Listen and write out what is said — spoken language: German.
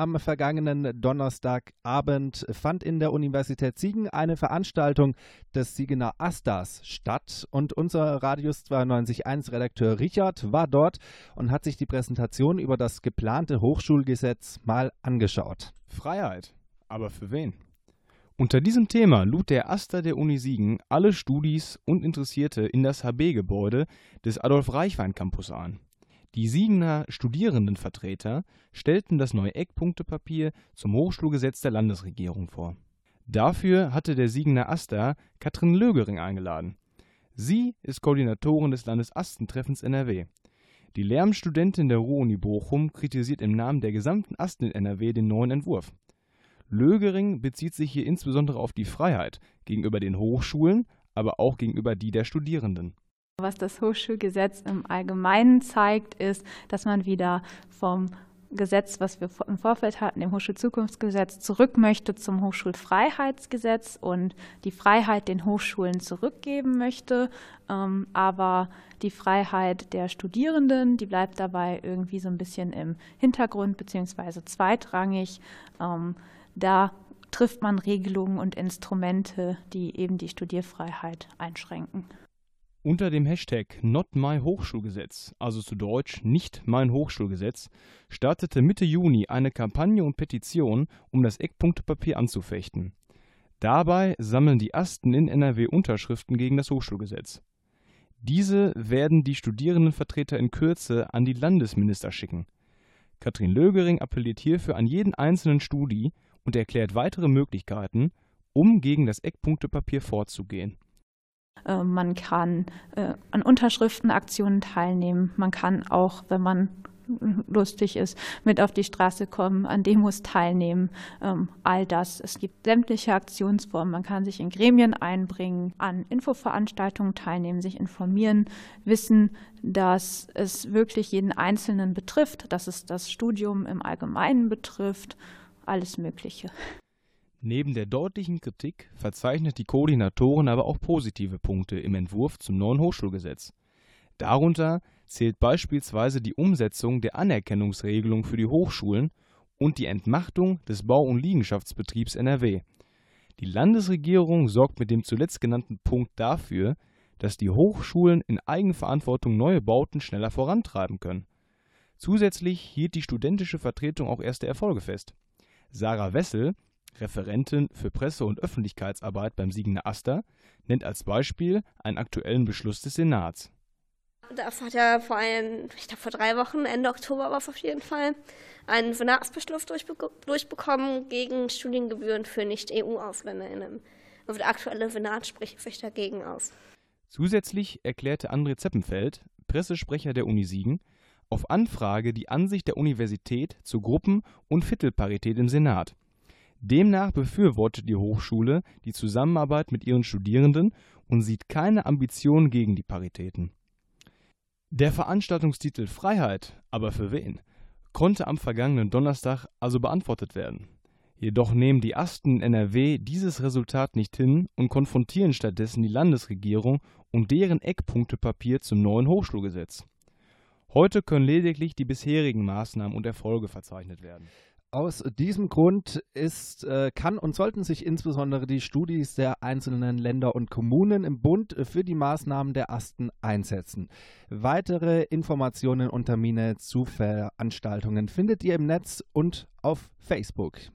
am vergangenen Donnerstagabend fand in der Universität Siegen eine Veranstaltung des Siegener Astas statt und unser Radius 92.1 Redakteur Richard war dort und hat sich die Präsentation über das geplante Hochschulgesetz mal angeschaut. Freiheit. Aber für wen? Unter diesem Thema lud der Asta der Uni Siegen alle Studis und Interessierte in das HB-Gebäude des Adolf-Reichwein-Campus ein. Die Siegener Studierendenvertreter stellten das neue Eckpunktepapier zum Hochschulgesetz der Landesregierung vor. Dafür hatte der Siegener Asta Katrin Lögering eingeladen. Sie ist Koordinatorin des Landesastentreffens NRW. Die Lehramtsstudentin der Ruhr-Uni Bochum kritisiert im Namen der gesamten Asten in NRW den neuen Entwurf. Lögering bezieht sich hier insbesondere auf die Freiheit gegenüber den Hochschulen, aber auch gegenüber die der Studierenden. Was das Hochschulgesetz im Allgemeinen zeigt, ist, dass man wieder vom Gesetz, was wir im Vorfeld hatten, dem Hochschulzukunftsgesetz, zurück möchte zum Hochschulfreiheitsgesetz und die Freiheit den Hochschulen zurückgeben möchte. Ähm, aber die Freiheit der Studierenden, die bleibt dabei irgendwie so ein bisschen im Hintergrund beziehungsweise zweitrangig. Ähm, da trifft man Regelungen und Instrumente, die eben die Studierfreiheit einschränken. Unter dem Hashtag NotMyHochschulgesetz, also zu Deutsch Nicht mein Hochschulgesetz, startete Mitte Juni eine Kampagne und Petition, um das Eckpunktepapier anzufechten. Dabei sammeln die Asten in NRW Unterschriften gegen das Hochschulgesetz. Diese werden die Studierendenvertreter in Kürze an die Landesminister schicken. Katrin Lögering appelliert hierfür an jeden einzelnen Studi und erklärt weitere Möglichkeiten, um gegen das Eckpunktepapier vorzugehen. Äh, man kann äh, an Unterschriftenaktionen teilnehmen. Man kann auch, wenn man lustig ist, mit auf die Straße kommen, an Demos teilnehmen, ähm, all das. Es gibt sämtliche Aktionsformen. Man kann sich in Gremien einbringen, an Infoveranstaltungen teilnehmen, sich informieren, wissen, dass es wirklich jeden Einzelnen betrifft, dass es das Studium im Allgemeinen betrifft alles Mögliche. Neben der deutlichen Kritik verzeichnet die Koordinatorin aber auch positive Punkte im Entwurf zum neuen Hochschulgesetz. Darunter zählt beispielsweise die Umsetzung der Anerkennungsregelung für die Hochschulen und die Entmachtung des Bau- und Liegenschaftsbetriebs NRW. Die Landesregierung sorgt mit dem zuletzt genannten Punkt dafür, dass die Hochschulen in Eigenverantwortung neue Bauten schneller vorantreiben können. Zusätzlich hielt die studentische Vertretung auch erste Erfolge fest. Sarah Wessel, Referentin für Presse- und Öffentlichkeitsarbeit beim Siegener Aster, nennt als Beispiel einen aktuellen Beschluss des Senats. Da hat er vor allem, ich glaube vor drei Wochen, Ende Oktober war es auf jeden Fall, einen Senatsbeschluss durchbe durchbekommen gegen Studiengebühren für Nicht-EU-AusländerInnen. Also der aktuelle Senat spricht sich dagegen aus. Zusätzlich erklärte André Zeppenfeld, Pressesprecher der Uni Siegen, auf Anfrage die Ansicht der Universität zur Gruppen- und Viertelparität im Senat. Demnach befürwortet die Hochschule die Zusammenarbeit mit ihren Studierenden und sieht keine Ambitionen gegen die Paritäten. Der Veranstaltungstitel Freiheit, aber für wen? konnte am vergangenen Donnerstag also beantwortet werden. Jedoch nehmen die Asten NRW dieses Resultat nicht hin und konfrontieren stattdessen die Landesregierung und deren Eckpunktepapier zum neuen Hochschulgesetz. Heute können lediglich die bisherigen Maßnahmen und Erfolge verzeichnet werden. Aus diesem Grund ist, äh, kann und sollten sich insbesondere die Studis der einzelnen Länder und Kommunen im Bund für die Maßnahmen der Asten einsetzen. Weitere Informationen und Termine zu Veranstaltungen findet ihr im Netz und auf Facebook.